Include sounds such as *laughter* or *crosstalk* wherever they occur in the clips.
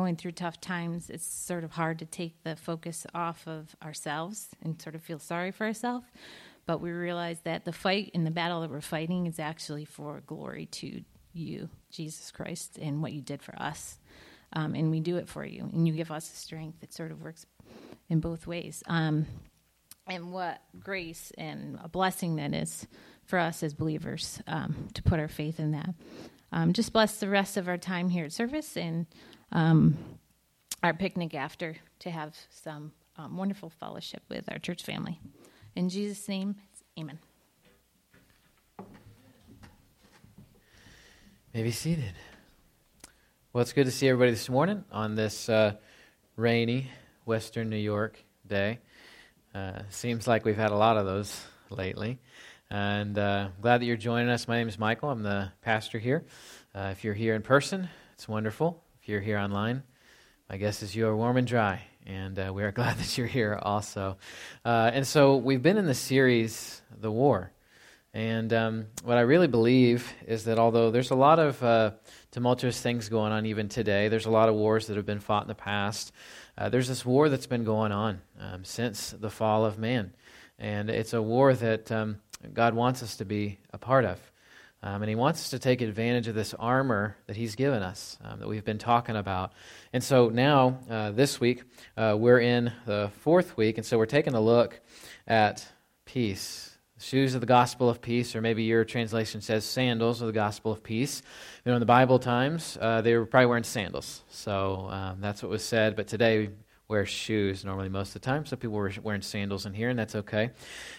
going through tough times, it's sort of hard to take the focus off of ourselves and sort of feel sorry for ourselves. But we realize that the fight and the battle that we're fighting is actually for glory to you, Jesus Christ, and what you did for us. Um, and we do it for you, and you give us the strength. It sort of works in both ways. Um, and what grace and a blessing that is for us as believers um, to put our faith in that. Um, just bless the rest of our time here at service and um, our picnic after to have some um, wonderful fellowship with our church family. In Jesus' name, amen. May be seated. Well, it's good to see everybody this morning on this uh, rainy Western New York day. Uh, seems like we've had a lot of those lately. And uh, glad that you're joining us. My name is Michael. I'm the pastor here. Uh, if you're here in person, it's wonderful. You're here online, my guess is you are warm and dry. And uh, we are *laughs* glad that you're here also. Uh, and so we've been in the series, The War. And um, what I really believe is that although there's a lot of uh, tumultuous things going on even today, there's a lot of wars that have been fought in the past. Uh, there's this war that's been going on um, since the fall of man. And it's a war that um, God wants us to be a part of. Um, and He wants us to take advantage of this armor that He's given us um, that we've been talking about. And so now, uh, this week, uh, we're in the fourth week, and so we're taking a look at peace. Shoes of the gospel of peace, or maybe your translation says sandals of the gospel of peace. You know, in the Bible times, uh, they were probably wearing sandals. So um, that's what was said. But today, wear shoes normally most of the time. Some people were wearing sandals in here, and that's okay.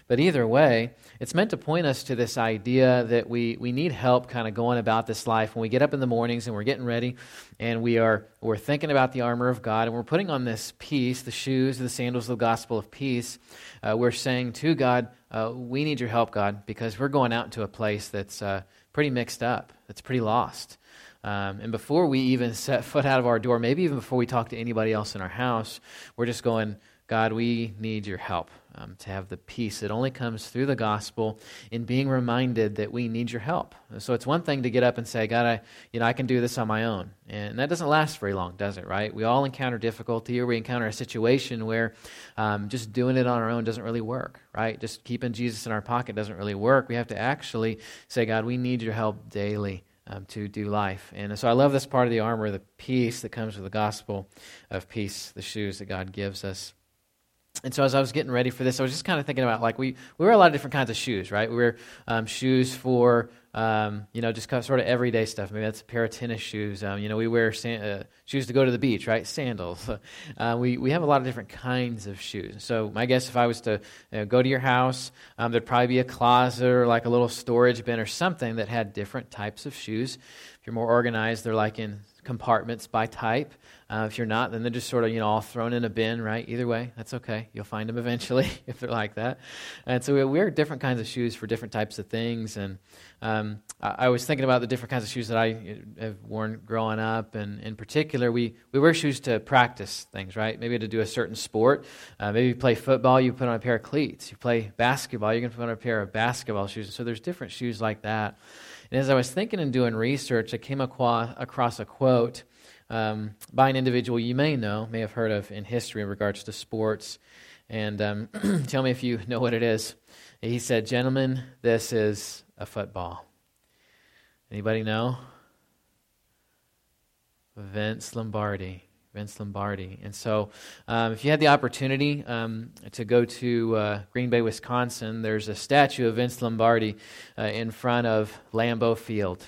But either way, it's meant to point us to this idea that we, we need help kind of going about this life when we get up in the mornings and we're getting ready and we are we're thinking about the armor of God and we're putting on this peace, the shoes, the sandals of the gospel of peace. Uh, we're saying to God, uh, we need your help, God, because we're going out into a place that's uh, pretty mixed up, that's pretty lost. Um, and before we even set *laughs* foot out of our door, maybe even before we talk to anybody else in our house, we're just going, God, we need your help um, to have the peace It only comes through the gospel in being reminded that we need your help. So it's one thing to get up and say, God, I, you know, I can do this on my own. And that doesn't last very long, does it, right? We all encounter difficulty or we encounter a situation where um, just doing it on our own doesn't really work, right? Just keeping Jesus in our pocket doesn't really work. We have to actually say, God, we need your help daily um, to do life. And so I love this part of the armor, the peace that comes with the gospel of peace, the shoes that God gives us. And so as I was getting ready for this, I was just kind of thinking about like we, we wear a lot of different kinds of shoes, right? We wear um, shoes for um, you know, just kind of sort of everyday stuff. Maybe that's a pair of tennis shoes. Um, you know, we wear uh, shoes to go to the beach, right? Sandals. *laughs* Uh, we, we have a lot of different kinds of shoes. So my guess, if I was to you know, go to your house, um, there'd probably be a closet or like a little storage bin or something that had different types of shoes. If you're more organized, they're like in compartments by type. Uh, if you're not, then they're just sort of, you know, all thrown in a bin, right? Either way, that's okay. You'll find them eventually *laughs* if they're like that. And so we wear different kinds of shoes for different types of things. And um, I, I, was thinking about the different kinds of shoes that I uh, have worn growing up. And in particular, we, we wear shoes to practice things, right? Maybe to do a certain sport. Uh, maybe you play football, you put on a pair of cleats. You play basketball, you're going to put on a pair of basketball shoes. So there's different shoes like that. And as I was thinking and doing research, I came across a quote um, by an individual you may know, may have heard of in history in regards to sports. And um, *clears throat* tell me if you know what it is. He said, Gentlemen, this is a football. Anybody know? Vince Lombardi. Vince Lombardi. And so, um, if you had the opportunity um, to go to uh, Green Bay, Wisconsin, there's a statue of Vince Lombardi uh, in front of Lambeau Field.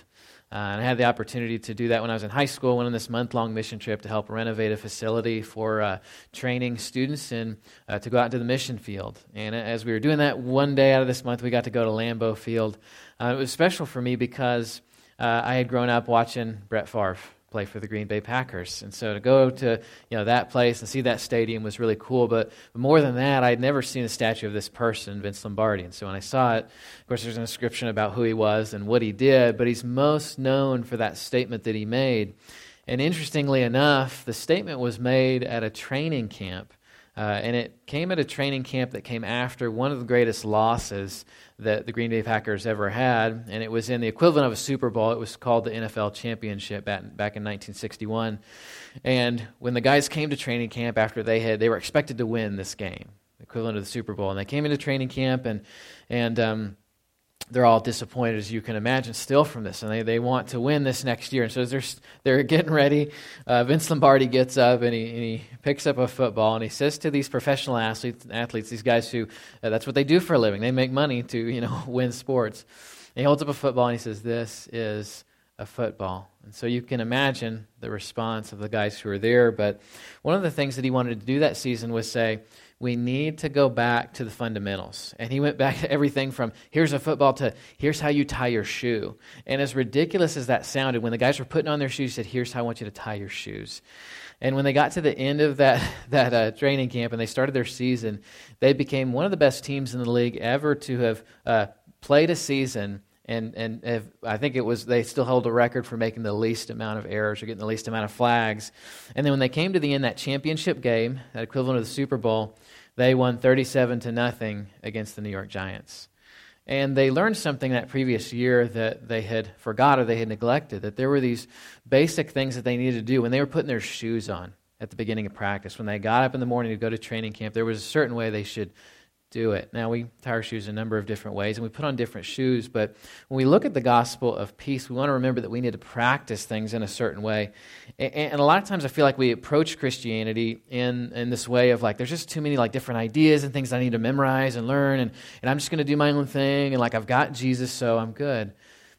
Uh, and I had the opportunity to do that when I was in high school. Went on this month long mission trip to help renovate a facility for uh, training students and uh, to go out into the mission field. And as we were doing that one day out of this month, we got to go to Lambeau Field. Uh, it was special for me because uh, I had grown up watching Brett Favre play for the Green Bay Packers. And so to go to you know that place and see that stadium was really cool. But more than that, I'd never seen a statue of this person, Vince Lombardi. And so when I saw it, of course, there's an inscription about who he was and what he did. But he's most known for that statement that he made. And interestingly enough, the statement was made at a training camp Uh, and it came at a training camp that came after one of the greatest losses that the Green Bay Packers ever had. And it was in the equivalent of a Super Bowl. It was called the NFL Championship back, in 1961. And when the guys came to training camp after they had, they were expected to win this game, equivalent of the Super Bowl. And they came into training camp and, and, um, they're all disappointed, as you can imagine, still from this, and they, they want to win this next year. And so they're, they're getting ready. Uh, Vince Lombardi gets up and he, and he picks up a football and he says to these professional athletes, athletes these guys who uh, that's what they do for a living. They make money to you know *laughs* win sports. And he holds up a football and he says, "This is a football." And so you can imagine the response of the guys who were there. But one of the things that he wanted to do that season was say, we need to go back to the fundamentals. And he went back to everything from here's a football to here's how you tie your shoe. And as ridiculous as that sounded, when the guys were putting on their shoes, he said, here's how I want you to tie your shoes. And when they got to the end of that, *laughs* that uh, training camp and they started their season, they became one of the best teams in the league ever to have uh, played a season and and if, I think it was they still held a record for making the least amount of errors or getting the least amount of flags. And then when they came to the end that championship game, that equivalent of the Super Bowl, they won 37 to nothing against the New York Giants. And they learned something that previous year that they had forgot or they had neglected that there were these basic things that they needed to do when they were putting their shoes on at the beginning of practice. When they got up in the morning to go to training camp, there was a certain way they should do it. Now, we tie our shoes a number of different ways and we put on different shoes, but when we look at the gospel of peace, we want to remember that we need to practice things in a certain way. And, and, a lot of times I feel like we approach Christianity in, in this way of like, there's just too many like different ideas and things I need to memorize and learn, and, and I'm just going to do my own thing, and like I've got Jesus, so I'm good.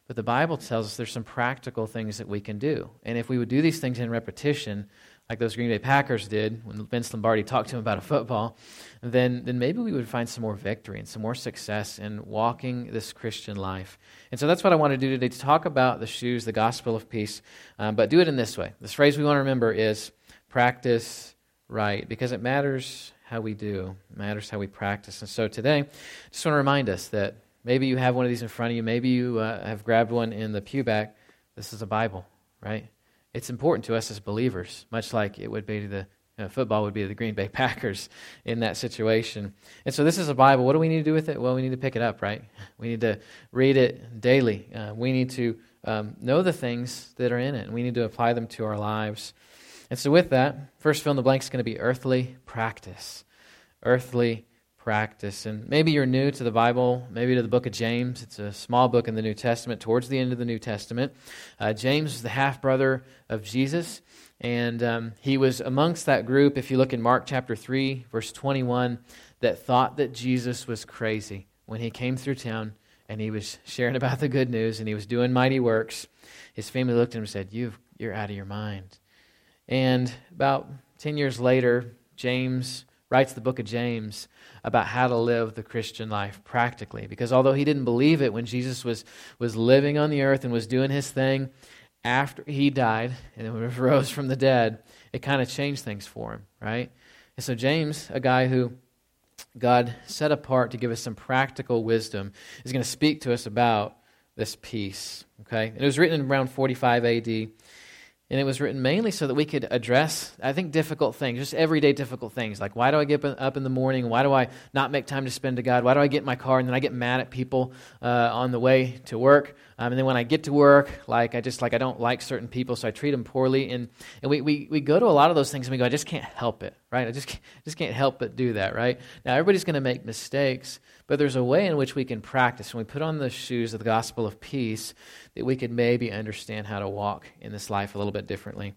But the Bible tells us there's some practical things that we can do. And if we would do these things in repetition, like those Green Bay Packers did when Vince Lombardi talked to him about a football, then, then maybe we would find some more victory and some more success in walking this Christian life. And so that's what I want to do today to talk about the shoes, the gospel of peace, um, but do it in this way. This phrase we want to remember is practice right, because it matters how we do, it matters how we practice. And so today, I just want to remind us that maybe you have one of these in front of you, maybe you uh, have grabbed one in the pew back. This is a Bible, right? It's important to us as believers, much like it would be to the you know, football would be the Green Bay *laughs* Packers in that situation. And so this is a Bible. What do we need to do with it? Well, we need to pick it up, right? We need to read it daily. Uh, we need to um, know the things that are in it, and we need to apply them to our lives. And so with that, first fill in the blank is going to be earthly practice. Earthly practice. And maybe you're new to the Bible, maybe to the book of James. It's a small book in the New Testament, towards the end of the New Testament. Uh, James is the half brother of Jesus, and um, he was amongst that group, if you look in Mark chapter 3, verse 21, that thought that Jesus was crazy when he came through town and he was sharing about the good news and he was doing mighty works. His family looked at him and said, you You're out of your mind. And about 10 years later, James writes the book of James about how to live the Christian life practically. Because although he didn't believe it when Jesus was, was living on the earth and was doing his thing, after he died and *laughs* rose from the dead, it kind of changed things for him, right? And so, James, a guy who God set apart to give us some practical wisdom, is going to speak to us about this peace. Okay? And It was written around 45 AD. And it was written mainly so that we could address, I think, difficult things, just everyday difficult things. Like, why do I get up in the morning? Why do I not make time to spend to God? Why do I get in my car and then I get mad at people uh, on the way to work? Um, and then when I get to work, like, I just, like, I don't like certain people, so I treat them poorly. And, and we, we, we go to a lot of those things and we go, I just can't help it, right? I just can't, just can't help but do that, right? Now, everybody's going to make mistakes, but there's a way in which we can practice. When we put on the shoes of the gospel of peace, that we could maybe understand how to walk in this life a little bit differently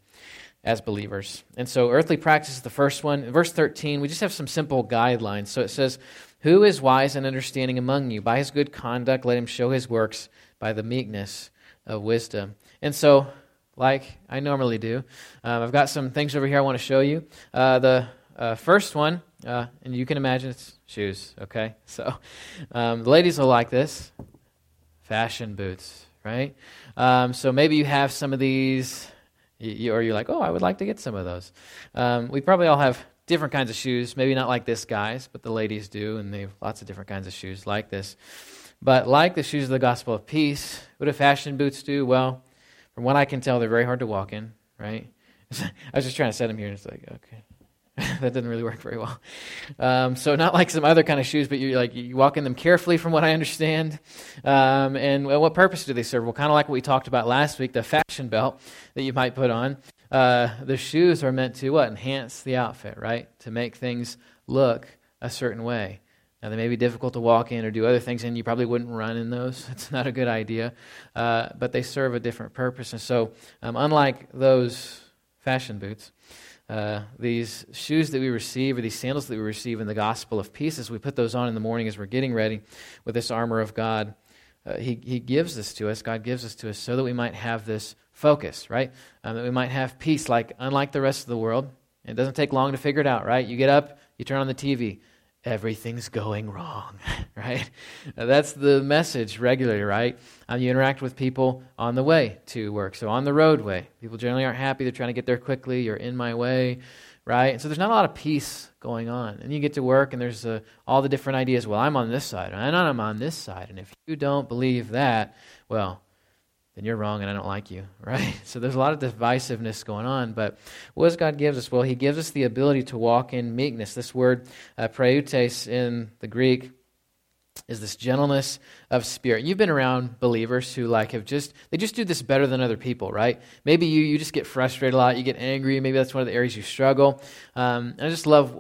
as believers. And so, earthly practice is the first one. In verse 13, we just have some simple guidelines. So it says, Who is wise and understanding among you? By his good conduct, let him show his works by the meekness of wisdom. And so, like I normally do, um, I've got some things over here I want to show you. Uh, the uh, first one, uh, and you can imagine it's shoes, okay? *laughs* So, um, the ladies will like this fashion boots right? Um, so maybe you have some of these, you, or you're like, oh, I would like to get some of those. Um, we probably all have different kinds of shoes. Maybe not like this guys, but the ladies do, and they have lots of different kinds of shoes like this. But like the shoes of the gospel of peace, what do fashion boots do? Well, from what I can tell, they're very hard to walk in, right? *laughs* I was just trying to set them here, and it's like, okay. *laughs* that didn't really work very well. Um, so not like some other kind of shoes, but you like you walk in them carefully, from what I understand. Um, and what purpose do they serve? Well, kind of like what we talked about last week, the fashion belt that you might put on. Uh, the shoes are meant to what enhance the outfit, right? To make things look a certain way. Now, they may be difficult to walk in or do other things, and you probably wouldn't run in those. *laughs* It's not a good idea. Uh, but they serve a different purpose. And so, um, unlike those fashion boots, uh, these shoes that we receive or these sandals that we receive in the gospel of peace, as we put those on in the morning as we're getting ready with this armor of God, uh, he, he gives this to us. God gives this to us so that we might have this focus, right? Um, that we might have peace, like unlike the rest of the world. It doesn't take long to figure it out, right? You get up, you turn on the TV everything's going wrong, *laughs* right? That's the message regularly, right? Um, you interact with people on the way to work. So on the roadway, people generally aren't happy. They're trying to get there quickly. You're in my way, right? So there's not a lot of peace going on. And you get to work, and there's uh, all the different ideas. Well, I'm on this side, and I'm on this side. And if you don't believe that, well, then you're wrong and I don't like you, *laughs* right? So there's a lot of divisiveness going on. But what does God give us? Well, He gives us the ability to walk in meekness. This word, uh, praeutes in the Greek, is this gentleness of spirit. You've been around believers who like have just they just do this better than other people, right? Maybe you you just get frustrated a lot, you get angry. Maybe that's one of the areas you struggle. Um, I just love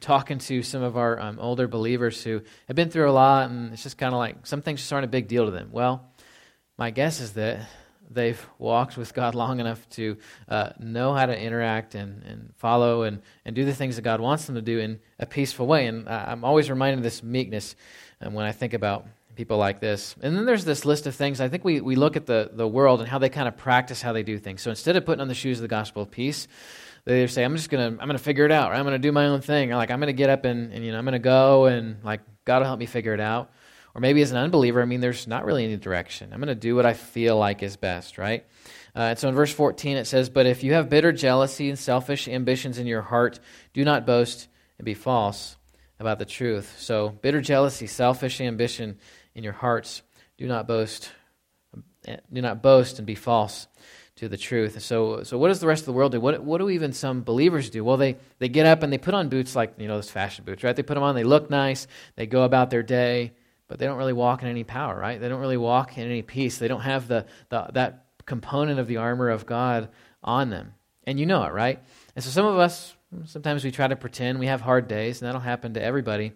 talking to some of our um, older believers who have been through a lot, and it's just kind of like some things just aren't a big deal to them. Well, my guess is that they've walked with God long enough to uh, know how to interact and, and follow and, and do the things that God wants them to do in a peaceful way. And I'm always reminded of this meekness um, when I think about people like this. And then there's this list of things. I think we, we look at the, the world and how they kind of practice how they do things. So instead of putting on the shoes of the gospel of peace, they say, I'm just going to, I'm going to figure it out. I'm going to do my own thing. Or like, I'm going to get up and, and, you know, I'm going to go and like, God will help me figure it out. Or maybe as an unbeliever, I mean, there's not really any direction. I'm going to do what I feel like is best, right? Uh, and so in verse 14 it says, But if you have bitter jealousy and selfish ambitions in your heart, do not boast and be false about the truth. So bitter jealousy, selfish ambition in your hearts, do not boast, do not boast and be false to the truth. So, so what does the rest of the world do? What, what do even some believers do? Well, they, they get up and they put on boots like, you know, those fashion boots, right? They put them on, they look nice, they go about their day, but they don't really walk in any power, right? They don't really walk in any peace. They don't have the, the that component of the armor of God on them. And you know it, right? And so some of us, sometimes we try to pretend we have hard days, and that'll happen to everybody.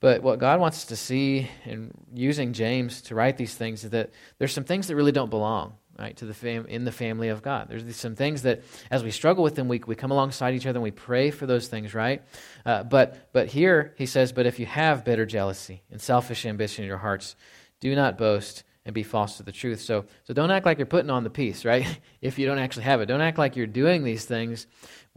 But what God wants us to see in using James to write these things is that there's some things that really don't belong right, to the fam- in the family of God. There's some things that, as we struggle with them, we, we come alongside each other and we pray for those things, right? Uh, but, but here he says, But if you have bitter jealousy and selfish ambition in your hearts, do not boast and be false to the truth. So, so don't act like you're putting on the peace, right? *laughs* if you don't actually have it. Don't act like you're doing these things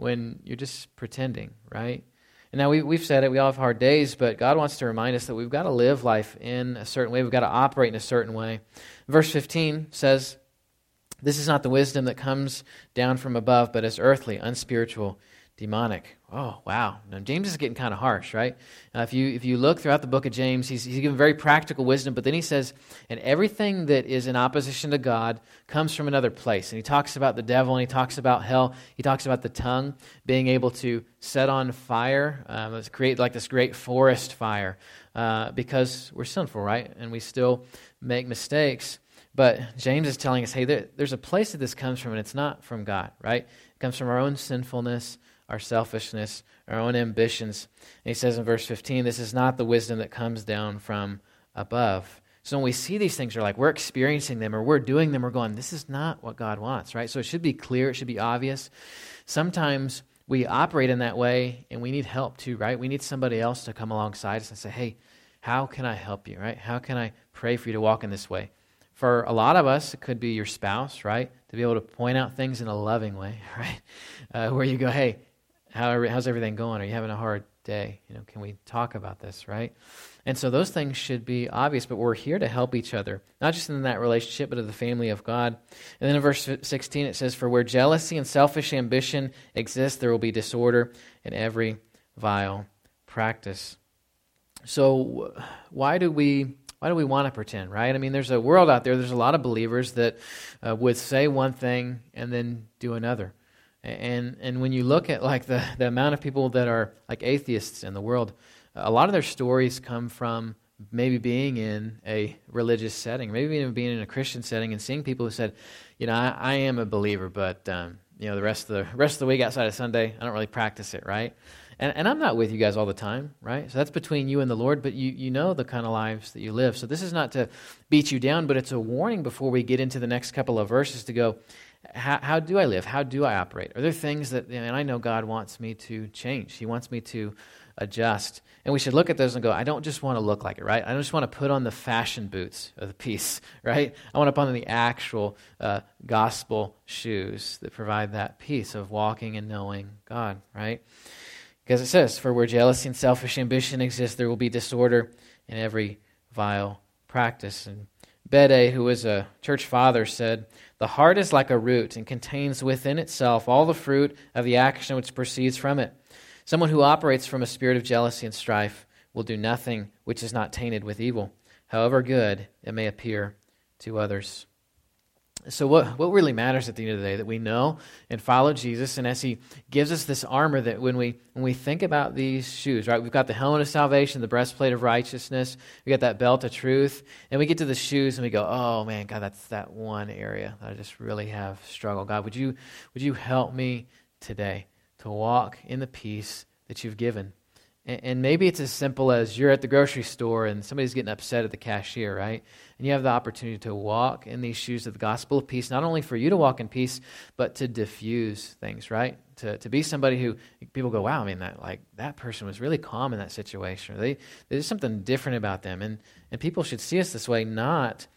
when you're just pretending, right? And now we, we've said it, we all have hard days, but God wants to remind us that we've got to live life in a certain way. We've got to operate in a certain way. Verse 15 says, this is not the wisdom that comes down from above, but is earthly, unspiritual, demonic. Oh, wow. Now, James is getting kind of harsh, right? Uh, if, you, if you look throughout the book of James, he's, he's given very practical wisdom, but then he says, and everything that is in opposition to God comes from another place. And he talks about the devil, and he talks about hell. He talks about the tongue being able to set on fire, um, create like this great forest fire, uh, because we're sinful, right? And we still make mistakes. But James is telling us, hey, there, there's a place that this comes from, and it's not from God, right? It comes from our own sinfulness, our selfishness, our own ambitions. And he says in verse 15, this is not the wisdom that comes down from above. So when we see these things, we're like, we're experiencing them or we're doing them, we're going, this is not what God wants, right? So it should be clear, it should be obvious. Sometimes we operate in that way and we need help too, right? We need somebody else to come alongside us and say, hey, how can I help you, right? How can I pray for you to walk in this way? For a lot of us, it could be your spouse, right? To be able to point out things in a loving way, *laughs* right? Uh, where you go, hey, how, how's everything going? Are you having a hard day? You know, can we talk about this, right? And so those things should be obvious, but we're here to help each other, not just in that relationship, but of the family of God. And then in verse 16, it says, For where jealousy and selfish ambition exist, there will be disorder in every vile practice. So, why do we why do we want to pretend, right? I mean, there's a world out there, there's a lot of believers that uh, would say one thing and then do another. And, and when you look at like the, the amount of people that are like atheists in the world, a lot of their stories come from maybe being in a religious setting, maybe even being in a Christian setting and seeing people who said, you know, I, I am a believer, but um, you know, the rest of the rest of the week outside of Sunday, I don't really practice it, right? And, and I'm not with you guys all the time, right? So that's between you and the Lord, but you, you know the kind of lives that you live. So this is not to beat you down, but it's a warning before we get into the next couple of verses to go, how, how do I live? How do I operate? Are there things that, and I know God wants me to change. He wants me to adjust. And we should look at those and go, I don't just want to look like it, right? I don't just want to put on the fashion boots of the peace, *laughs* right? I want to put on the actual uh, gospel shoes that provide that peace of walking and knowing God, right? Because it says, For where jealousy and selfish ambition exist, there will be disorder in every vile practice. And Bede, who was a church father, said, The heart is like a root and contains within itself all the fruit of the action which proceeds from it. Someone who operates from a spirit of jealousy and strife will do nothing which is not tainted with evil, however good it may appear to others. So, what, what really matters at the end of the day that we know and follow Jesus, and as He gives us this armor, that when we when we think about these shoes, right, we've got the helmet of salvation, the breastplate of righteousness, we got that belt of truth, and we get to the shoes and we go, oh man, God, that's that one area that I just really have struggled. God, would you would you help me today to walk in the peace that you've given? And maybe it's as simple as you're at the grocery store and somebody's getting upset at the cashier, right? And you have the opportunity to walk in these shoes of the gospel of peace, not only for you to walk in peace, but to diffuse things, right? To, to be somebody who people go, wow, I mean, that, like, that person was really calm in that situation. They, there's something different about them. And, and people should see us this way, not,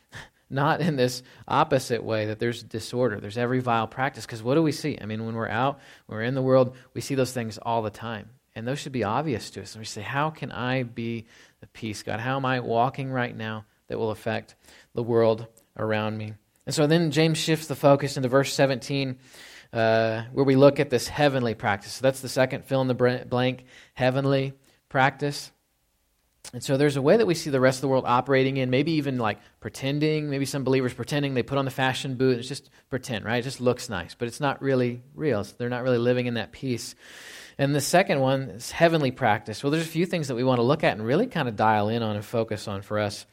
not in this opposite way that there's disorder, there's every vile practice. Because what do we see? I mean, when we're out, when we're in the world, we see those things all the time. And those should be obvious to us. And we say, How can I be the peace, God? How am I walking right now that will affect the world around me? And so then James shifts the focus into verse 17, uh, where we look at this heavenly practice. So that's the second fill in the blank heavenly practice. And so there's a way that we see the rest of the world operating in, maybe even like pretending, maybe some believers pretending they put on the fashion boot. It's just pretend, right? It just looks nice, but it's not really real. So they're not really living in that peace. And the second one is heavenly practice. Well, there's a few things that we want to look at and really kind of dial in on and focus on for us.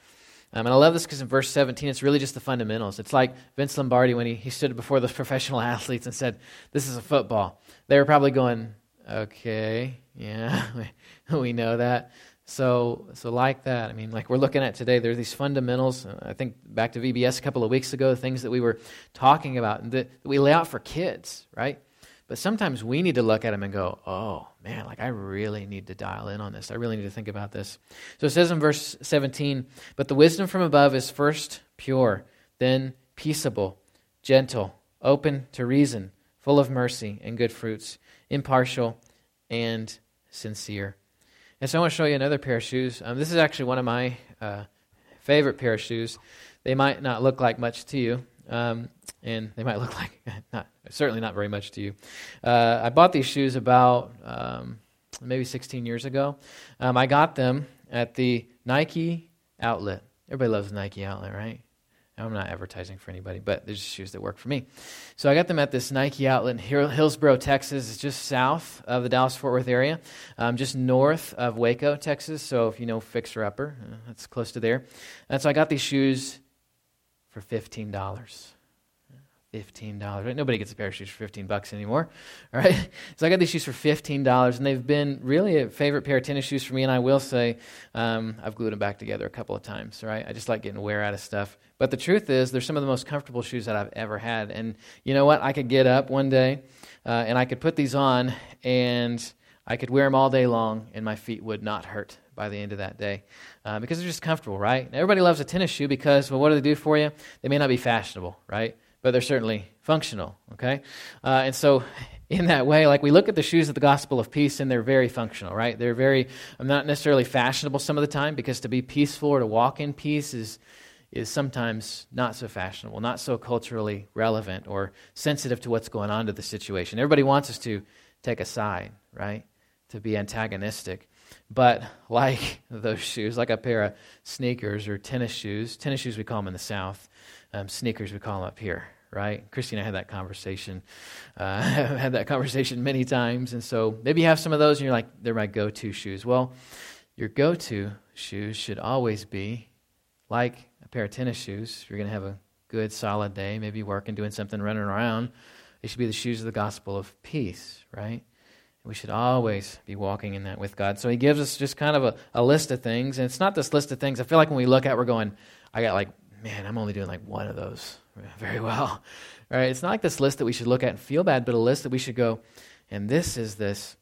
Um, and I love this because in verse 17, it's really just the fundamentals. It's like Vince Lombardi when he, he stood before those *laughs* professional athletes and said, This is a football. They were probably going, Okay, yeah, *laughs* we know that. So, so like that, I mean, like we're looking at today, there's these fundamentals. Uh, I think back to VBS a couple of weeks ago, things that we were talking about that we lay out for kids, right? But sometimes we need to look at them and go, oh, man, like I really need to dial in on this. I really need to think about this. So it says in verse 17, but the wisdom from above is first pure, then peaceable, gentle, open to reason, full of mercy and good fruits, impartial and sincere. And so I want to show you another pair of shoes. Um, this is actually one of my uh, favorite pair of shoes. They might not look like much to you, um, and they might *laughs* look like not certainly not very much to you. Uh, I bought these shoes about um, maybe 16 years ago. Um, I got them at the Nike outlet. Everybody loves Nike outlet, right? I'm not advertising for anybody, but there's shoes that work for me. So I got them at this Nike outlet in Hillsboro, Texas. It's just south of the Dallas Fort Worth area, um, just north of Waco, Texas. So if you know Fixer Upper, uh, that's close to there. And so I got these shoes for $15. $15. Right? Nobody gets a pair of shoes for 15 bucks anymore. *laughs* Right? So I got these shoes for $15, and they've been really a favorite pair of tennis shoes for me. And I will say, um, I've glued them back together a couple of times. Right? I just like getting wear out of stuff. But the truth is, they're some of the most comfortable shoes that I've ever had. And you know what? I could get up one day, uh, and I could put these on, and I could wear them all day long, and my feet would not hurt by the end of that day uh, because they're just comfortable, right? Everybody loves a tennis shoe because, well, what do they do for you? They may not be fashionable, right? but they're certainly functional, okay? Uh, and so, *laughs* in that way, like we look at the shoes of the gospel of peace and they're very functional, right? They're very, I'm not necessarily fashionable some of the time because to be peaceful or to walk in peace is, is sometimes not so fashionable, not so culturally relevant or sensitive to what's going on to the situation. Everybody wants us to take a side, right? To be antagonistic. But like those shoes, like a pair of sneakers or tennis shoes, tennis shoes we call them in the South, um, sneakers we call them up here, right? Christy and I had that conversation. Uh, *laughs* had that conversation many times, and so maybe you have some of those, and you're like, they're my go-to shoes. Well, your go-to shoes should always be like a pair of tennis shoes. If you're going to have a good, solid day, maybe working, doing something, running around, they should be the shoes of the gospel of peace, right? We should always be walking in that with God. So he gives us just kind of a, a list of things. And it's not this list of things. I feel like when we look at we're going, I got like, man, I'm only doing like one of those *laughs* very well. Right? It's not like this list that we should look at and feel bad, but a list that we should go, and this is this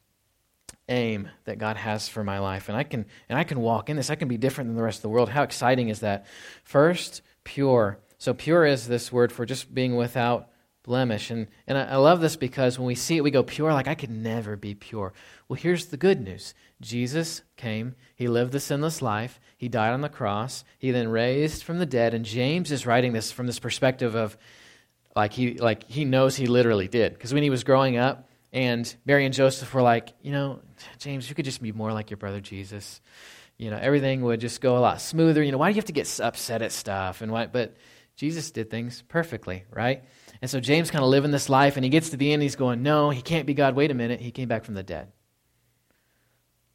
aim that God has for my life. And I can and I can walk in this. I can be different than the rest of the world. How exciting is that? First, pure. So pure is this word for just being without blemish. And, and I, I, love this because when we see it, we go, pure, like I could never be pure. Well, here's the good news Jesus came, he lived the sinless life, he died on the cross, he then raised from the dead. And James is writing this from this perspective of like he, like he knows he literally did. Because when he was growing up, and Mary and Joseph were like, you know, James, you could just be more like your brother Jesus. You know, everything would just go a lot smoother. You know, why do you have to get upset at stuff? And what? But Jesus did things perfectly, right? And so James kind of living this life, and he gets to the end, he's going, No, he can't be God. Wait a minute. He came back from the dead.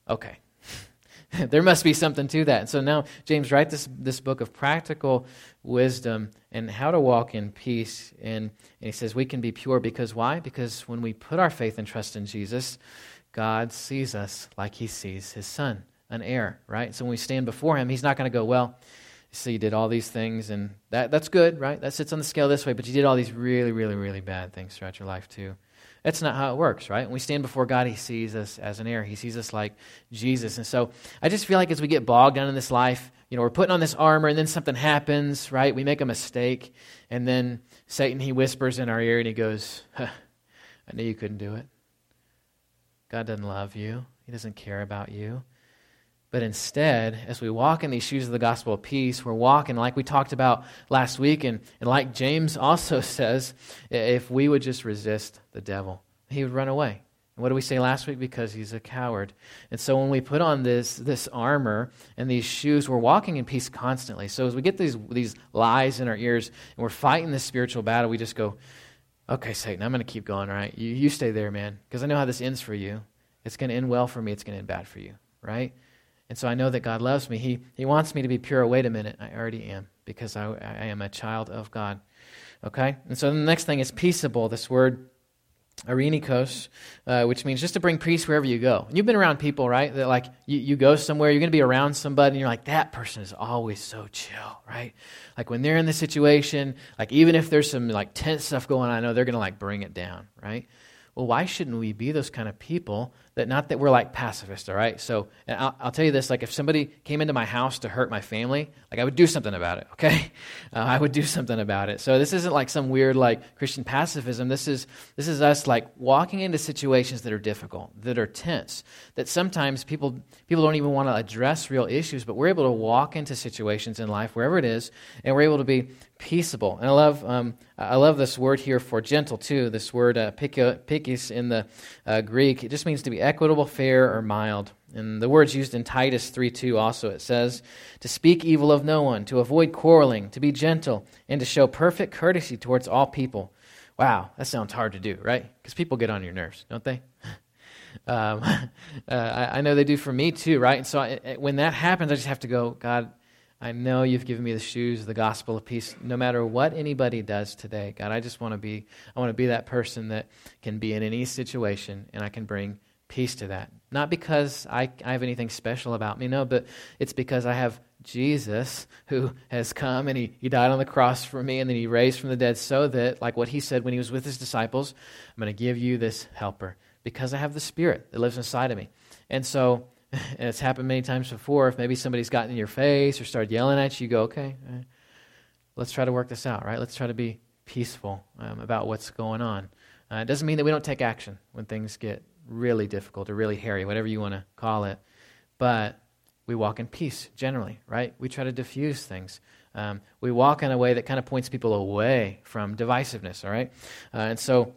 Okay. *laughs* there must be something to that. And so now James writes this, this book of practical wisdom and how to walk in peace. And, and he says we can be pure because why? Because when we put our faith and trust in Jesus, God sees us like he sees his son, an heir, right? So when we stand before him, he's not going to go, Well, so you did all these things, and that, that's good, right? That sits on the scale this way, but you did all these really, really, really bad things throughout your life, too. That's not how it works, right? When we stand before God, He sees us as an heir. He sees us like Jesus. And so I just feel like as we get bogged down in this life, you know, we're putting on this armor, and then something happens, right? We make a mistake, and then Satan, he whispers in our ear, and he goes, huh, I knew you couldn't do it. God doesn't love you, He doesn't care about you. But instead, as we walk in these shoes of the gospel of peace, we're walking like we talked about last week, and, and like James *laughs* also says, if we would just resist the devil, he would run away. And what did we say last week? Because he's a coward. And so when we put on this, this armor and these shoes, we're walking in peace constantly. So as we get these, these lies in our ears and we're fighting this spiritual battle, we just go, okay, Satan, I'm going to keep going, all right? You, you stay there, man, because I know how this ends for you. It's going to end well for me, it's going to end bad for you, right? And so I know that God loves me. He, he wants me to be pure. Wait a minute, I already am because I, I am a child of God. Okay? And so the next thing is peaceable. This word, arenikos, uh, which means just to bring peace wherever you go. And you've been around people, right? That like you, you go somewhere, you're going to be around somebody, and you're like, that person is always so chill, right? Like when they're in the situation, like even if there's some like tense stuff going on, I know they're going to like bring it down, right? Well, why shouldn't we be those kind of people that not that we're like pacifists, all right? So I'll, I'll, tell you this: like if somebody came into my house to hurt my family, like I would do something about it. Okay, *laughs* uh, I would do something about it. So this isn't like some weird like Christian pacifism. This is this is us like walking into situations that are difficult, that are tense, that sometimes people people don't even want to address real issues, but we're able to walk into situations in life wherever it is, and we're able to be peaceable. And I love um, I love this word here for gentle too. This word uh, pikis in the uh, Greek. It just means to be equitable, fair, or mild. And the word's used in Titus 3 2 also. It says, to speak evil of no one, to avoid quarreling, to be gentle, and to show perfect courtesy towards all people. Wow, that sounds hard to do, right? Because people get on your nerves, don't they? *laughs* um, *laughs* uh, I, I, know they do for me too, right? And so I, when that happens, I just have to go, God, I know you've given me the shoes, of the gospel of peace. No matter what anybody does today, God, I just want to be, I want to be that person that can be in any situation and I can bring peace to that. Not because I, I have anything special about me, no, but it's because I have Jesus who has come and he, he died on the cross for me and then he raised from the dead so that, like what he said when he was with his disciples, I'm going to give you this helper because I have the Spirit that lives inside of me. And so, and *laughs* it's happened many times before. If maybe somebody's gotten in your face or started yelling at you, you go, okay, let's try to work this out, right? Let's try to be peaceful um, about what's going on. Uh, it doesn't mean that we don't take action when things get really difficult or really hairy, whatever you want to call it. But we walk in peace generally, right? We try to diffuse things. Um, we walk in a way that kind of points people away from divisiveness, all right? Uh, and so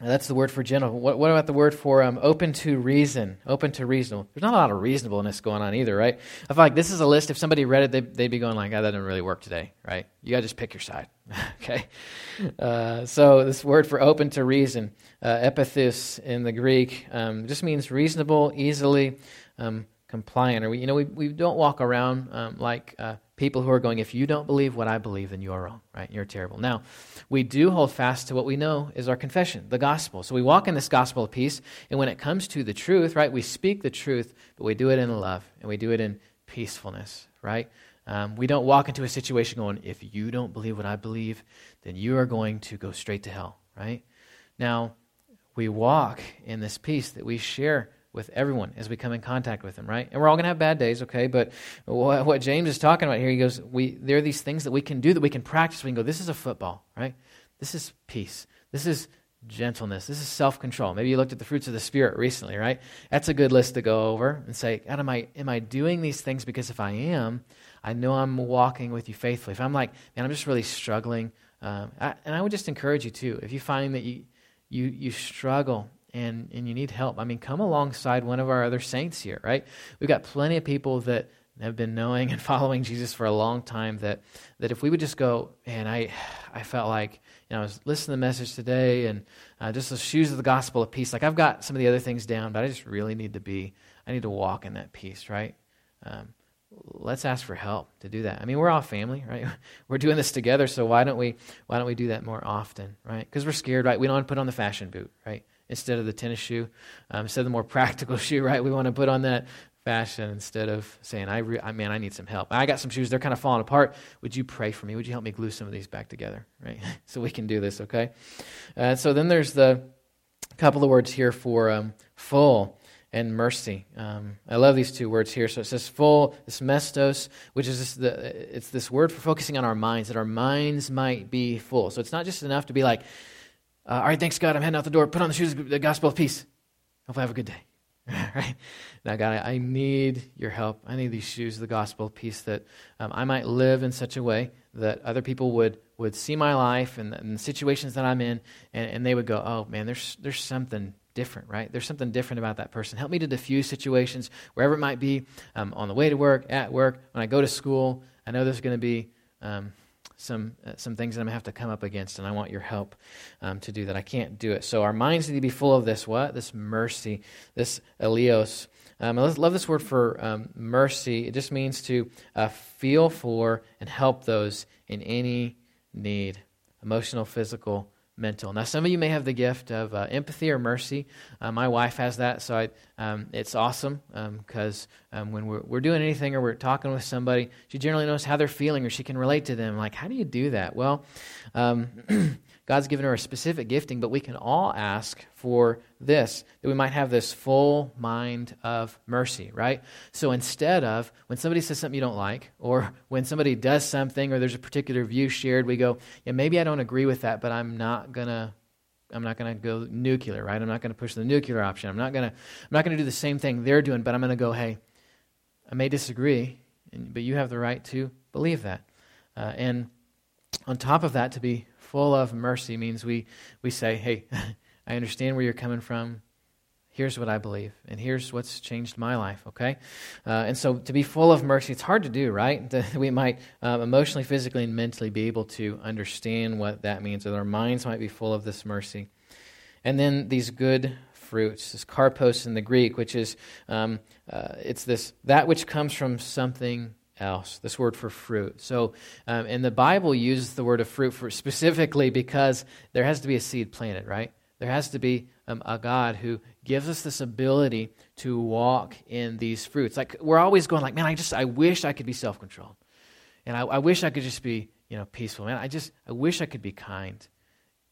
That's the word for gentle. What, what about the word for um, open to reason? Open to reasonable. There's not a lot of reasonableness going on either, right? I feel like this is a list. If somebody read it, they, they'd be going like, oh, that didn't really work today, right? You got to just pick your side, *laughs* okay? Uh, so this word for open to reason, uh, epithus in the Greek, um, just means reasonable, easily um, compliant. Or we, you know, we, we don't walk around um, like uh, people who are going, if you don't believe what I believe, then you're wrong, right? You're terrible. Now, we do hold fast to what we know is our confession, the gospel. So we walk in this gospel of peace, and when it comes to the truth, right, we speak the truth, but we do it in love, and we do it in peacefulness, right? Um, we don't walk into a situation going, if you don't believe what I believe, then you are going to go straight to hell, right? Now, we walk in this peace that we share with everyone as we come in contact with them, right? And we're all going to have bad days, okay? But what, what, James is talking about here, he goes, we, there are these things that we can do that we can practice. We can go, this is a football, right? This is peace. This is gentleness. This is self control. Maybe you looked at the fruits of the Spirit recently, right? That's a good list to go over and say, God, am I, am I doing these things because if I am, I know I'm walking with you faithfully. If I'm like, man, I'm just really struggling. Um, I, and I would just encourage you too, if you find that you, you, you struggle and, and you need help, I mean, come alongside one of our other saints here, right? We've got plenty of people that have been knowing and *laughs* following Jesus for a long time that, that if we would just go, and I, I felt like, you know, I was listening to the message today and uh, just the shoes of the gospel of peace. Like I've got some of the other things down, but I just really need to be, I need to walk in that peace, right? Um, let's ask for help to do that. I mean, we're all family, right? *laughs* We're doing this together, so why don't we, why don't we do that more often, right? Because we're scared, right? We don't want to put on the fashion boot, right? Instead of the tennis shoe, um, instead of the more *laughs* practical shoe, right? We want to put on that fashion instead of saying, I, re- I man, I need some help. I got some shoes, they're kind of falling apart. Would you pray for me? Would you help me glue some of these back together, right? *laughs* so we can do this, okay? Uh, so then there's the couple of words here for um, full and mercy. Um, I love these two words here. So it says full, this mestos, which is this, the, it's this word for focusing on our minds, that our minds might be full. So it's not just enough to be like, uh, all right, thanks, God. I'm heading out the door. Put on the shoes of the gospel of peace. Hopefully, have a good day. *laughs* right? Now, God, I need your help. I need these shoes of the gospel of peace that um, I might live in such a way that other people would, would see my life and, and the situations that I'm in, and, and they would go, oh, man, there's, there's something different, right? There's something different about that person. Help me to diffuse situations wherever it might be um, on the way to work, at work, when I go to school. I know there's going to be um, some uh, some things that I'm gonna have to come up against, and I want your help um, to do that. I can't do it. So our minds need to be full of this what? This mercy, this elios. Um, I love this word for um, mercy. It just means to uh, feel for and help those in any need, emotional, physical, mental. Now, some of you may have the gift of uh, empathy or mercy. Uh, my wife has that, so I, um, it's awesome because um, um, when we're, we're, doing anything or we're talking with somebody, she generally knows how they're feeling or she can relate to them. Like, how do you do that? Well, um, *clears throat* God's given her a specific gifting, but we can all ask for this that we might have this full mind of mercy, right? So instead of when somebody says something you don't like, or *laughs* when somebody does something, or there's a particular view shared, we go, yeah, maybe I don't agree with that, but I'm not gonna. I'm not going to go nuclear, right? I'm not going to push the nuclear option. I'm not going to. I'm not going to do the same thing they're doing, but I'm going to go. Hey, I may disagree, but you have the right to believe that. Uh, and on top of that, to be full of mercy means we, we say, hey, *laughs* I understand where you're coming from. Here's what I believe, and here's what's changed my life, okay? Uh, and so to be full of mercy, it's hard to do, right? *laughs* we might um, emotionally, physically, and mentally be able to understand what that means, or our minds might be full of this mercy. And then these good fruits, this karpos in the Greek, which is um, uh, it's this that which comes from something else. This word for fruit. So, um, and the Bible uses the word of fruit for specifically because there has to be a seed planted, right? There has to be um, a God who gives us this ability to walk in these fruits. Like we're always going, like, man, I just, I wish I could be self-controlled, and I, I wish I could just be, you know, peaceful. Man, I just, I wish I could be kind.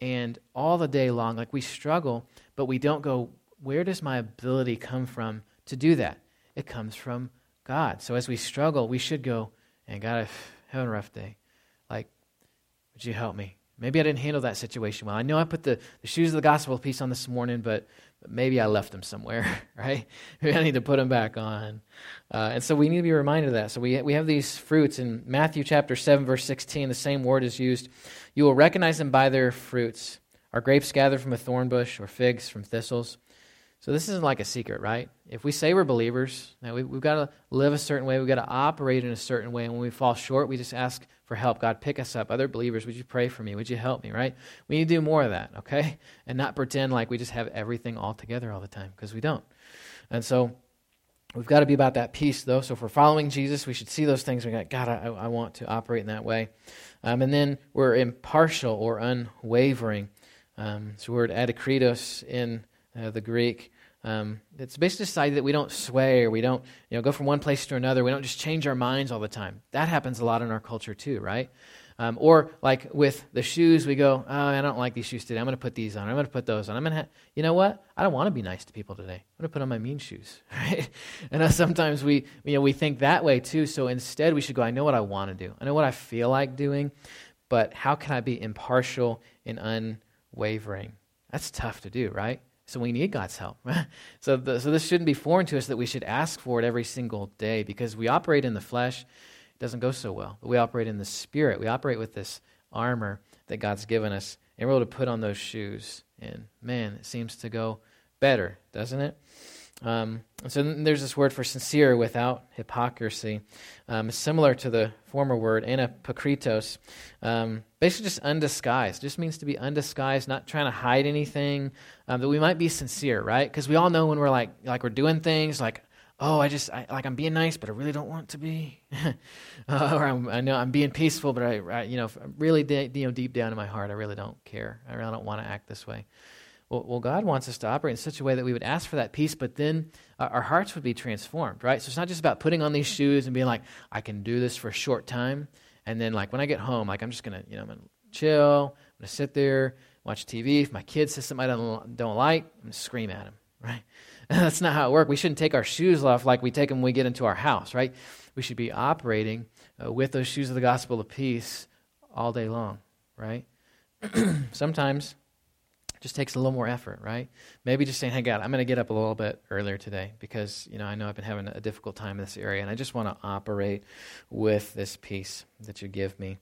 And all the day long, like we struggle, but we don't go, where does my ability come from to do that? It comes from God. So as we struggle, we should go, and God, I've *sighs* had a rough day. Like, would you help me? Maybe I didn't handle that situation well. I know I put the, the shoes of the gospel peace on this morning, but, but maybe I left them somewhere, *laughs* right? Maybe I need to put them back on. Uh, and so we need to be reminded of that. So we, we have these fruits. In Matthew chapter 7, verse 16, the same word is used. You will recognize them by their fruits. Are grapes gathered from a thorn bush or figs from thistles? So this isn't like a secret, right? If we say we're believers, we, have got to live a certain way, we've got to operate in a certain way, and when we fall short, we just ask for help. God, pick us up. Other believers, would you pray for me? Would you help me, right? We need to do more of that, okay? *laughs* And not pretend like we just have everything all together all the time, because we don't. And so we've got to be about that peace, though. So if we're following Jesus, we should see those things. We got, God, I, I want to operate in that way. Um, and then we're impartial or unwavering. Um, it's the word adikritos in uh, the Greek. Um, it's basically idea that we don't sway or we don't you know, go from one place to another. We don't just change our minds all the time. That happens a lot in our culture too, right? Um, or like with the shoes, we go, oh, I don't like these shoes today. I'm going to put these on. I'm going to put those on. I'm going to, you know what? I don't want to be nice to people today. I'm going to put on my mean shoes, *laughs* right? and sometimes we, you know, we think that way too. So instead, we should go, I know what I want to do. I know what I feel like doing, but how can I be impartial and unwavering? That's tough to do, right? So we need God's help. *laughs* so, the, so this shouldn't be foreign to us that we should ask for it every single day because we operate in the flesh. It doesn't go so well. But we operate in the spirit. We operate with this armor that God's given us. And we're able to put on those shoes. And man, it seems to go better, doesn't it? Um, so there's this word for sincere without hypocrisy, um, similar to the former word anapokritos. Um, basically, just undisguised. Just means to be undisguised, not trying to hide anything. Um, that we might be sincere, right? Because we all know when we're like like we're doing things like, oh, I just I, like I'm being nice, but I really don't want to be, uh, *laughs* or I'm, i know I'm being peaceful, but I, I you know really de- you know deep down in my heart, I really don't care. I really don't want to act this way. Well, well, God wants us to operate in such a way that we would ask for that peace, but then our hearts would be transformed, right? So it's not just about putting on these shoes and being like, I can do this for a short time, and then like when I get home, like I'm just gonna, you know, I'm gonna chill, I'm gonna sit there, watch TV. If my kid says something I don't, don't like, I'm gonna scream at him, *laughs* right? That's not how it works. We shouldn't take our shoes off like we take them when we get into our house, right? We should be operating uh, with those shoes of the gospel of peace all day long, right? *clears throat* Sometimes just takes a little more effort, right? Maybe just saying, hey, God, I'm going to get up a little bit earlier today because, you know, I know I've been having a difficult time in this area and I just want to operate with this peace that you give me.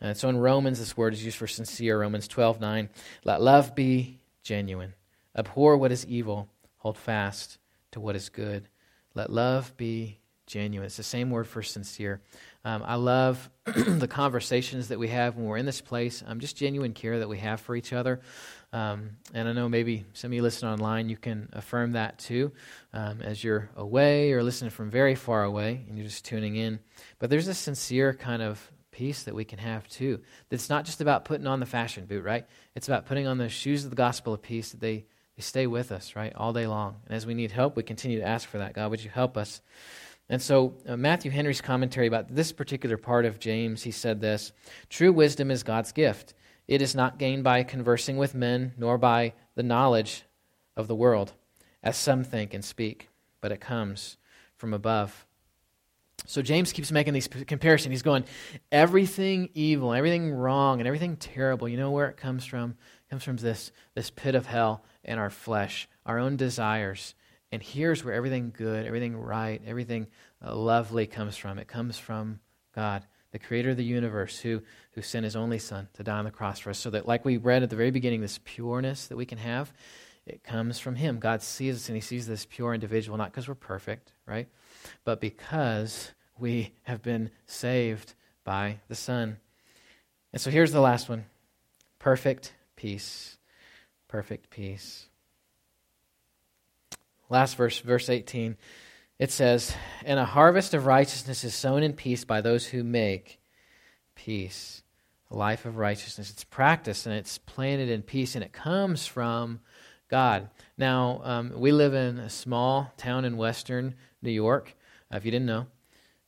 And so in Romans, this word is used for sincere. Romans 12, 9. Let love be genuine. Abhor what is evil. Hold fast to what is good. Let love be genuine. It's the same word for sincere. Um, I love *clears throat* the conversations that we have when we're in this place. Um, just genuine care that we have for each other. Um, and I know maybe some of you listen online, you can affirm that too um, as you're away or listening from very far away and you're just tuning in. But there's a sincere kind of peace that we can have too. That's not just about putting on the fashion boot, right? It's about putting on the shoes of the gospel of peace that they, they stay with us, right, all day long. And as we need help, we continue to ask for that. God, would you help us? And so, uh, Matthew Henry's commentary about this particular part of James, he said this True wisdom is God's gift. It is not gained by conversing with men, nor by the knowledge of the world, as some think and speak, but it comes from above. So James keeps making these comparisons. He's going, everything evil, everything wrong, and everything terrible, you know where it comes from? It comes from this, this pit of hell in our flesh, our own desires. And here's where everything good, everything right, everything uh, lovely comes from. It comes from God, the creator of the universe, who, who sent his only son to die on the cross for us. So that, like we read at the very beginning, this pureness that we can have, it comes from him. God sees us and he sees this pure individual, not because we're perfect, right? But because we have been saved by the Son. And so here's the last one perfect peace. Perfect peace. Last verse, verse 18, it says, And a harvest of righteousness is sown in peace by those who make peace. A life of righteousness. It's practiced and it's planted in peace, and it comes from God. Now, um, we live in a small town in western New York, uh, if you didn't know.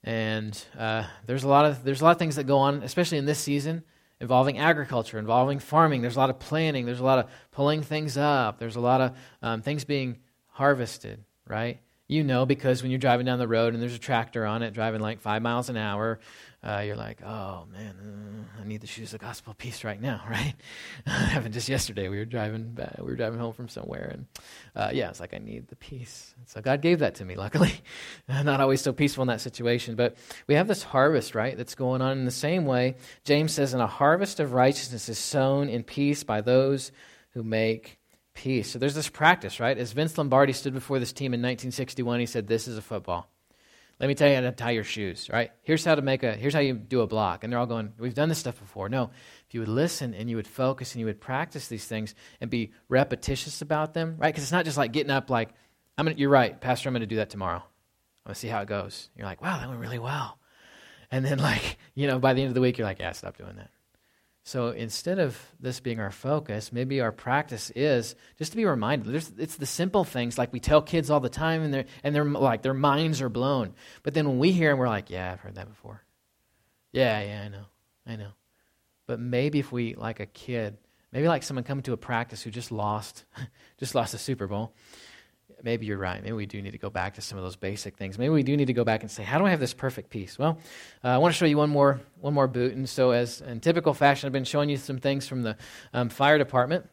And uh, there's, a lot of, there's a lot of things that go on, especially in this season, involving agriculture, involving farming. There's a lot of planning, there's a lot of pulling things up, there's a lot of um, things being harvested, right? You know because when you're driving down the road and there's a tractor on it driving like five miles an hour, uh, you're like, oh man, uh, I need the shoes of gospel peace right now, *laughs* right? happened just yesterday. We were driving back, we were driving home from somewhere, and uh, yeah, it's like I need the peace. And so God gave that to me. *laughs* Luckily, not always so peaceful in that situation, but we have this harvest, right? That's going on in the same way. James says, "And a harvest of righteousness is sown in peace by those who make peace. So there's this practice, right? As Vince Lombardi stood before this team in 1961, he said, This is a football. Let me tell you how to tie your shoes, right? Here's how to make a, here's how you do a block. And they're all going, We've done this stuff before. No, if you would listen and you would focus and you would practice these things and be repetitious about them, right? Because it's not just like getting up, like, I'm gonna, you're right, Pastor, I'm going to do that tomorrow. I'm going to see how it goes. You're like, wow, that went really well. And then, like, *laughs* you know, by the end of the week, you're like, yeah, stop doing that. So instead of this being our focus, maybe our practice is just to be reminded. It's the simple things like we tell kids all the time, and they're and they're like their minds are blown. But then when we hear them, we're like, "Yeah, I've heard that before." Yeah, yeah, I know, I know. But maybe if we like a kid, maybe like someone coming to a practice who just lost, *laughs* just lost a Super Bowl, maybe you're right. Maybe we do need to go back to some of those basic things. Maybe we do need to go back and say, how do I have this perfect peace? Well, uh, I want to show you one more one more boot. And so, as in typical fashion, I've been showing you some things from the um, fire department.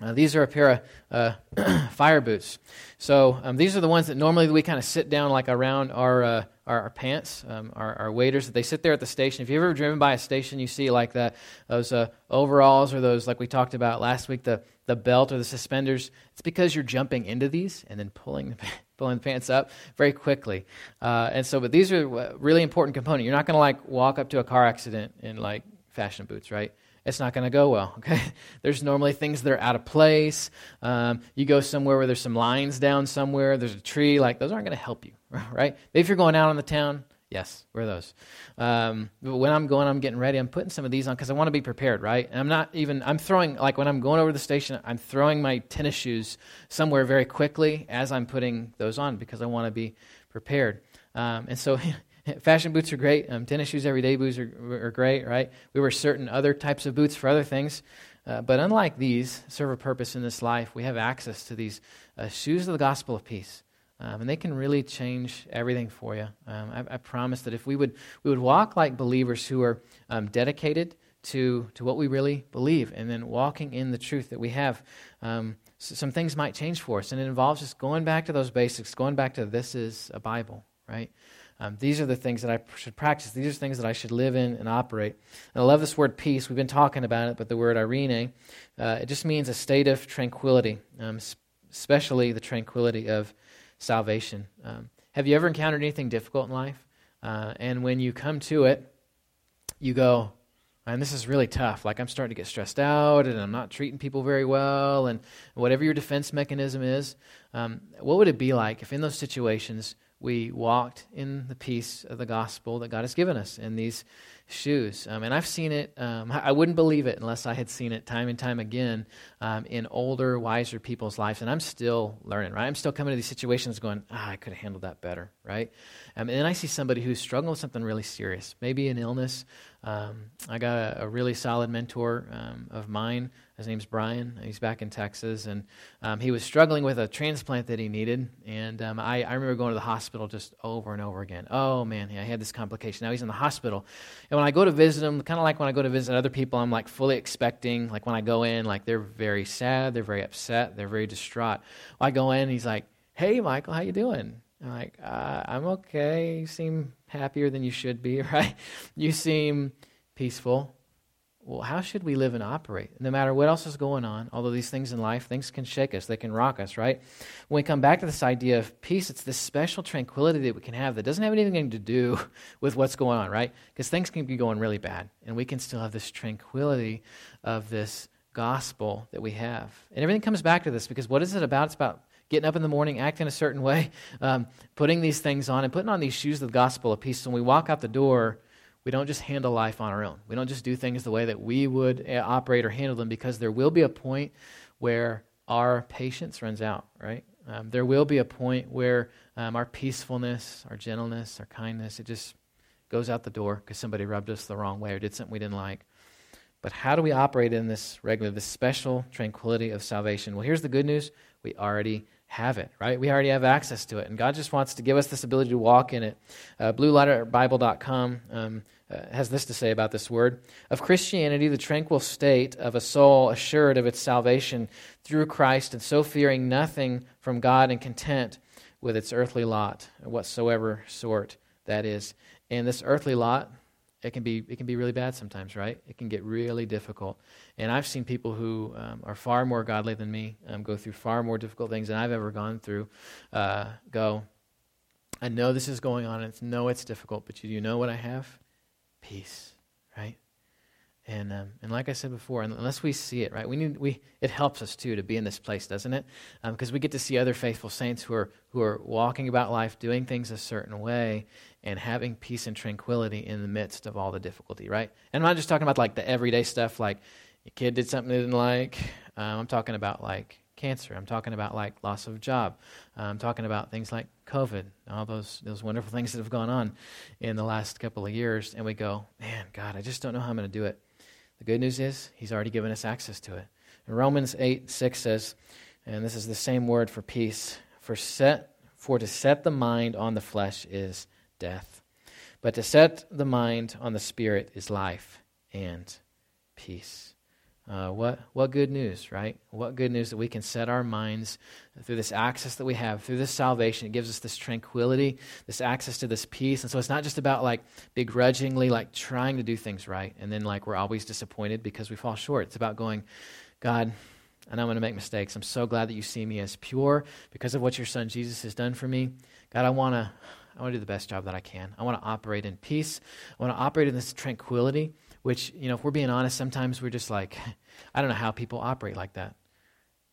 Uh, these are a pair of uh, *clears throat* fire boots. So um, these are the ones that normally we kind of sit down like around our uh, our, our, pants, um, our, our waiters. They sit there at the station. If you've ever driven by a station, you see like that those uh, overalls or those like we talked about last week, the the belt or the suspenders. It's because you're jumping into these and then pulling the, *laughs* pulling the pants up very quickly. Uh, and so, but these are a really important component. You're not going to like walk up to a car accident in like fashion boots, right? It's not going to go well. *laughs* Okay, there's normally things that are out of place. Um, you go somewhere where there's some lines down somewhere. There's a tree. Like those aren't going to help you, *laughs* right? If you're going out on the town, yes, wear those. Um, but when I'm going, I'm getting ready. I'm putting some of these on because I want to be prepared, right? And I'm not even. I'm throwing like when I'm going over the station, I'm throwing my tennis shoes somewhere very quickly as I'm putting those on because I want to be prepared. Um, and so *laughs* *laughs* Fashion boots are great. Um, tennis shoes, everyday boots are, are, great, right? We wear certain other types of boots for other things. Uh, but unlike these, serve a purpose in this life, we have access to these uh, shoes of the gospel of peace. Um, and they can really change everything for you. Um, I, I, promise that if we would, we would walk like believers who are um, dedicated to, to what we really believe and then walking in the truth that we have, um, so some things might change for us. And it involves just going back to those basics, going back to this is a Bible, right? Um, these are the things that I should practice. These are things that I should live in and operate. And I love this word peace. We've been talking about it, but the word irene, uh, it just means a state of tranquility, um, especially the tranquility of salvation. Um, have you ever encountered anything difficult in life? Uh, and when you come to it, you go, and this is really tough. Like I'm starting to get stressed out, and I'm not treating people very well, and whatever your defense mechanism is, um, what would it be like if in those situations we walked in the peace of the gospel that God has given us in these shoes. Um, and I've seen it, um, I wouldn't believe it unless I had seen it time and time again um, in older, wiser people's lives. And I'm still learning, right? I'm still coming to these situations going, ah, I could have handled that better, right? Um, and then I see somebody who's struggling with something really serious, maybe an illness. Um, I got a, a, really solid mentor um, of mine his name's Brian. He's back in Texas, and um, he was struggling with a transplant that he needed. And um, I, I, remember going to the hospital just over and over again. Oh man, I had this complication. Now he's in the hospital, and when I go to visit him, kind of like when I go to visit other people, I'm like fully expecting. Like when I go in, like they're very sad, they're very upset, they're very distraught. Well, I go in, and he's like, "Hey, Michael, how you doing?" I'm like, uh, "I'm okay. You seem happier than you should be, *laughs* right? You seem peaceful." Well, how should we live and operate? No matter what else is going on, although these things in life, things can shake us, they can rock us, right? When we come back to this idea of peace, it's this special tranquility that we can have that doesn't have anything to do *laughs* with what's going on, right? Because things can be going really bad, and we can still have this tranquility of this gospel that we have. And everything comes back to this because what is it about? It's about getting up in the morning, acting a certain way, *laughs* um, putting these things on, and putting on these shoes of the gospel of peace. So when we walk out the door, we don't just handle life on our own. We don't just do things the way that we would eh, operate or handle them because there will be a point where our patience runs out, right? Um, there will be a point where um, our peacefulness, our gentleness, our kindness, it just goes out the door because somebody rubbed us the wrong way or did something we didn't like. But how do we operate in this regular, this special tranquility of salvation? Well, here's the good news we already have it, right? We already have access to it. And God just wants to give us this ability to walk in it. Uh, BlueLetterBible.com um, uh, has this to say about this word of Christianity, the tranquil state of a soul assured of its salvation through Christ, and so fearing nothing from God and content with its earthly lot, whatsoever sort that is. And this earthly lot, it can be it can be really bad sometimes, right? It can get really difficult. And I've seen people who um, are far more godly than me um, go through far more difficult things than I've ever gone through. Uh, go, I know this is going on, and I know it's difficult, but you, you know what I have? Peace, right? And um, and like I said before, unless we see it, right, we need we it helps us too to be in this place, doesn't it? Because um, we get to see other faithful saints who are who are walking about life, doing things a certain way, and having peace and tranquility in the midst of all the difficulty, right? And I'm not just talking about like the everyday stuff, like your kid did something they didn't like. Um, I'm talking about like cancer. I'm talking about like loss of job. I'm talking about things like COVID, all those those wonderful things that have gone on in the last couple of years, and we go, man, God, I just don't know how I'm going to do it. The good news is He's already given us access to it. And Romans 8 6 says, and this is the same word for peace, for set for to set the mind on the flesh is death, but to set the mind on the spirit is life and peace. Uh, what, what good news, right? What good news that we can set our minds through this access that we have, through this salvation. It gives us this tranquility, this access to this peace. And so it's not just about like begrudgingly like trying to do things right and then like we're always disappointed because we fall short. It's about going, God, I I'm going to make mistakes. I'm so glad that you see me as pure because of what your son Jesus has done for me. God, I want to I want to do the best job that I can. I want to operate in peace. I want to operate in this tranquility which, you know, if we're being honest, sometimes we're just like, *laughs* I don't know how people operate like that.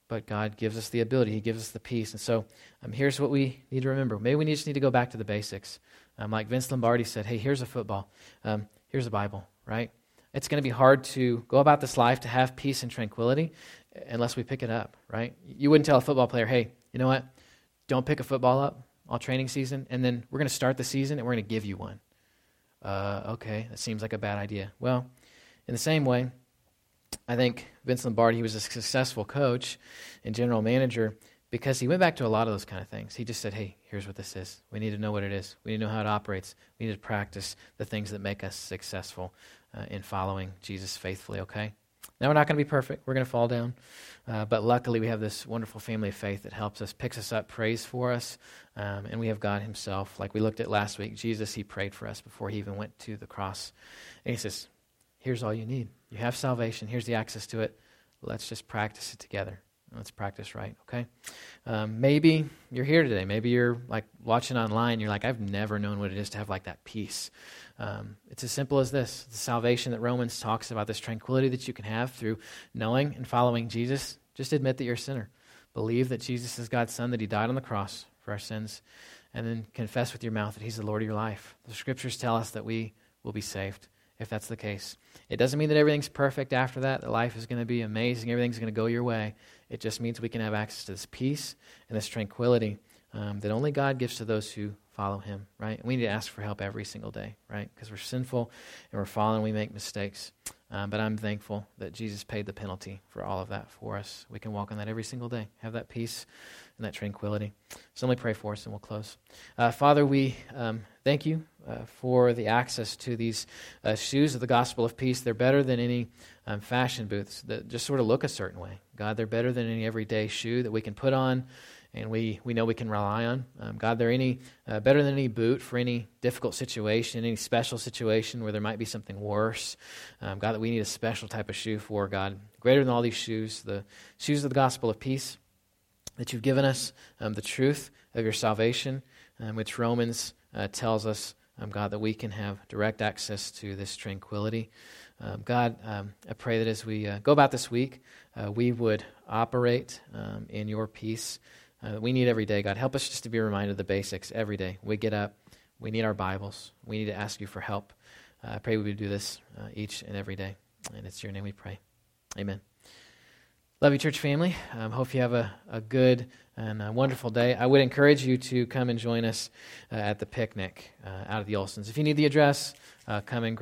But God gives us the ability, He gives us the peace. And so um, here's what we need to remember. Maybe we just need to go back to the basics. Um, like Vince Lombardi said, hey, here's a football, um, here's a Bible, right? It's going to be hard to go about this life to have peace and tranquility unless we pick it up, right? You wouldn't tell a football player, hey, you know what? Don't pick a football up all training season, and then we're going to start the season and we're going to give you one uh, okay, that seems like a bad idea. Well, in the same way, I think Vince Lombardi, he was a successful coach and general manager because he went back to a lot of those kind of things. He just said, hey, here's what this is. We need to know what it is. We need to know how it operates. We need to practice the things that make us successful uh, in following Jesus faithfully, okay? Now, we're not going to be perfect. We're going to fall down. Uh, but luckily, we have this wonderful family of faith that helps us, picks us up, prays for us, um, and we have God Himself. Like we looked at last week, Jesus, He prayed for us before He even went to the cross. And He says, Here's all you need. You have salvation, here's the access to it. Let's just practice it together. Let's practice right, okay? Um, maybe you're here today. Maybe you're like watching online. You're like, I've never known what it is to have like that peace. Um, it's as simple as this the salvation that Romans talks about, this tranquility that you can have through knowing and following Jesus. Just admit that you're a sinner. Believe that Jesus is God's Son, that He died on the cross for our sins, and then confess with your mouth that He's the Lord of your life. The scriptures tell us that we will be saved if that's the case. It doesn't mean that everything's perfect after that, that life is going to be amazing, everything's going to go your way. It just means we can have access to this peace and this tranquility um, that only God gives to those who follow Him, right? And we need to ask for help every single day, right? Because we're sinful and we're fallen, we make mistakes. Um, but I'm thankful that Jesus paid the penalty for all of that for us. We can walk in that every single day, have that peace and that tranquility. So let me pray for us and we'll close. Uh, Father, we um, thank you uh, for the access to these uh, shoes of the gospel of peace. They're better than any um, fashion booths that just sort of look a certain way. God, they're better than any everyday shoe that we can put on and we, we know we can rely on. Um, God, they're any uh, better than any boot for any difficult situation, any special situation where there might be something worse. Um, God, that we need a special type of shoe for, God, greater than all these shoes, the shoes of the gospel of peace that you've given us, um, the truth of your salvation, um, which Romans uh, tells us, um, God, that we can have direct access to this tranquility. Um, God, I pray that as we uh, go about this week, uh, we would operate in your peace uh, we need every day. God, help us just to be reminded of the basics every day. We get up, we need our Bibles, we need to ask you for help. Uh, I pray we would do this uh, each and every day. And it's your name we pray. Amen. Love you, church family. Um, hope you have a, a good and a wonderful day. I would encourage you to come and join us uh, at the picnic uh, out of the Olsons. If you need the address, uh, come and